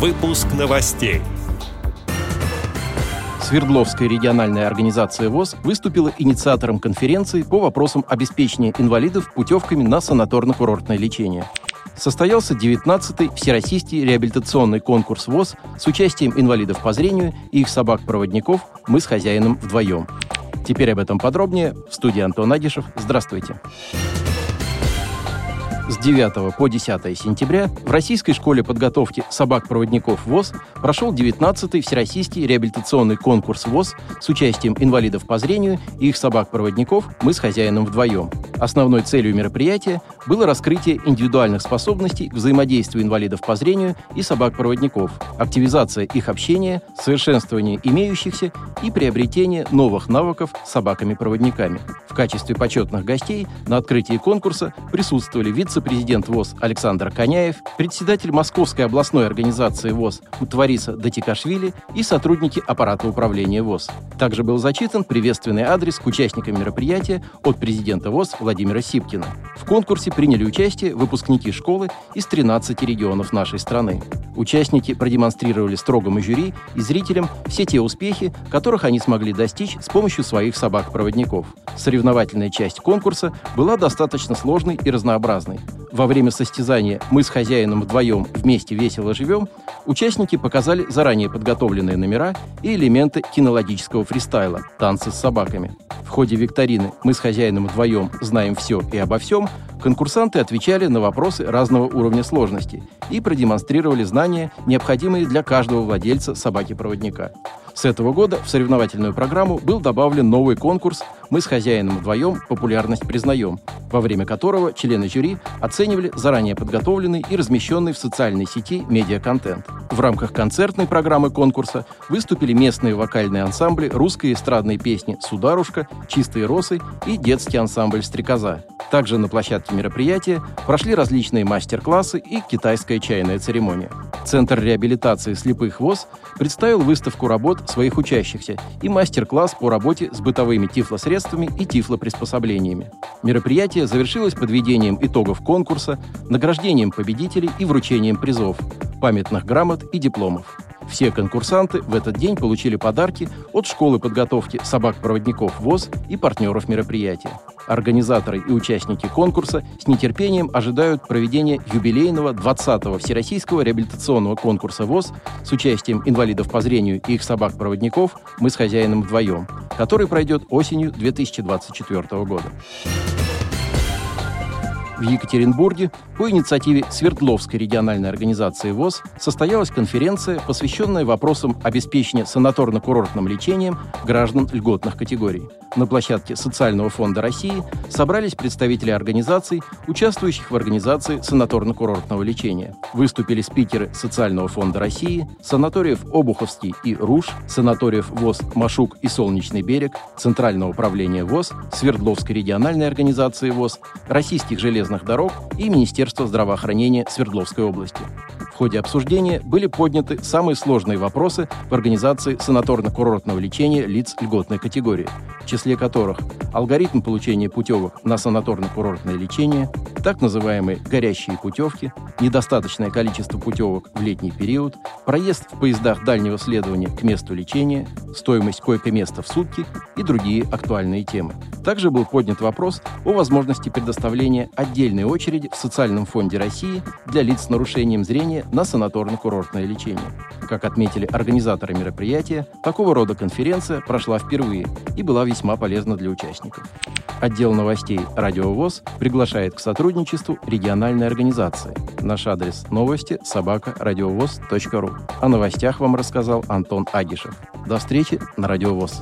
Выпуск новостей. Свердловская региональная организация ВОЗ выступила инициатором конференции по вопросам обеспечения инвалидов путевками на санаторно-курортное лечение. Состоялся 19-й Всероссийский реабилитационный конкурс ВОЗ с участием инвалидов по зрению и их собак-проводников «Мы с хозяином вдвоем». Теперь об этом подробнее. В студии Антон Агишев. Здравствуйте. Здравствуйте. С 9 по 10 сентября в Российской школе подготовки собак-проводников ВОЗ прошел 19-й Всероссийский реабилитационный конкурс ВОЗ с участием инвалидов по зрению и их собак-проводников «Мы с хозяином вдвоем». Основной целью мероприятия было раскрытие индивидуальных способностей к взаимодействию инвалидов по зрению и собак-проводников, активизация их общения, совершенствование имеющихся и приобретение новых навыков собаками-проводниками. В качестве почетных гостей на открытии конкурса присутствовали вице-президент ВОЗ Александр Коняев, председатель Московской областной организации ВОЗ Мутвариса Датикашвили и сотрудники аппарата управления ВОЗ. Также был зачитан приветственный адрес к участникам мероприятия от президента ВОЗ Владимира Сипкина. В конкурсе приняли участие выпускники школы из 13 регионов нашей страны. Участники продемонстрировали строгому жюри и зрителям все те успехи, которых они смогли достичь с помощью своих собак-проводников. Соревновательная часть конкурса была достаточно сложной и разнообразной. Во время состязания. «Мы с хозяином вдвоем вместе весело живем» участники показали заранее подготовленные номера и элементы кинологического фристайла «Танцы с собаками». В ходе викторины «Мы с хозяином вдвоем знаем все и обо всем» конкурсанты отвечали на вопросы разного уровня сложности и продемонстрировали знания, необходимые для каждого владельца собаки-проводника. С этого года в соревновательную программу был добавлен новый конкурс. «Мы с хозяином вдвоем популярность признаем», во время которого члены жюри оценивали заранее подготовленный и размещенный в социальной сети медиаконтент. В рамках концертной программы конкурса выступили местные вокальные ансамбли русской эстрадной песни «Сударушка», «Чистые росы» и детский ансамбль «Стрекоза». Также на площадке мероприятия прошли различные мастер-классы и китайская чайная церемония. Центр реабилитации слепых ВОЗ представил выставку работ своих учащихся и мастер-класс по работе с бытовыми тифлосредствами и тифлоприспособлениями. Мероприятие завершилось подведением итогов конкурса, награждением победителей и вручением призов, памятных грамот и дипломов. Все конкурсанты в этот день получили подарки от школы подготовки собак-проводников ВОЗ и партнеров мероприятия. Организаторы и участники конкурса с нетерпением ожидают проведения юбилейного 20-го Всероссийского реабилитационного конкурса ВОЗ с участием инвалидов по зрению и их собак-проводников «Мы с хозяином вдвоем», который пройдет осенью 2024 года. В Екатеринбурге по инициативе Свердловской региональной организации ВОЗ состоялась конференция, посвященная вопросам обеспечения санаторно-курортным лечением граждан льготных категорий. На площадке Социального фонда России собрались представители организаций, участвующих в организации санаторно-курортного лечения. Выступили спикеры Социального фонда России, санаториев Обуховский и Руж, санаториев ВОЗ Машук и Солнечный берег, Центрального управления ВОЗ, Свердловской региональной организации ВОЗ, Российских железных дорог и Министерства здравоохранения Свердловской области. Ходе обсуждения были подняты самые сложные вопросы в организации санаторно-курортного лечения лиц льготной категории, в числе которых алгоритм получения путевок на санаторно-курортное лечение, так называемые горящие путевки, недостаточное количество путевок в летний период, проезд в поездах дальнего следования к месту лечения, стоимость койко-места в сутки и другие актуальные темы. Также был поднят вопрос о возможности предоставления отдельной очереди в Социальном фонде России для лиц с нарушением зрения на санаторно-курортное лечение. Как отметили организаторы мероприятия, такого рода конференция прошла впервые и была весьма полезна для участников. Отдел новостей «Радиовоз» приглашает к сотрудничеству региональной организации. Наш адрес новости – собака радиовоз.ру. О новостях вам рассказал Антон Агишев. До встречи на «Радиовоз».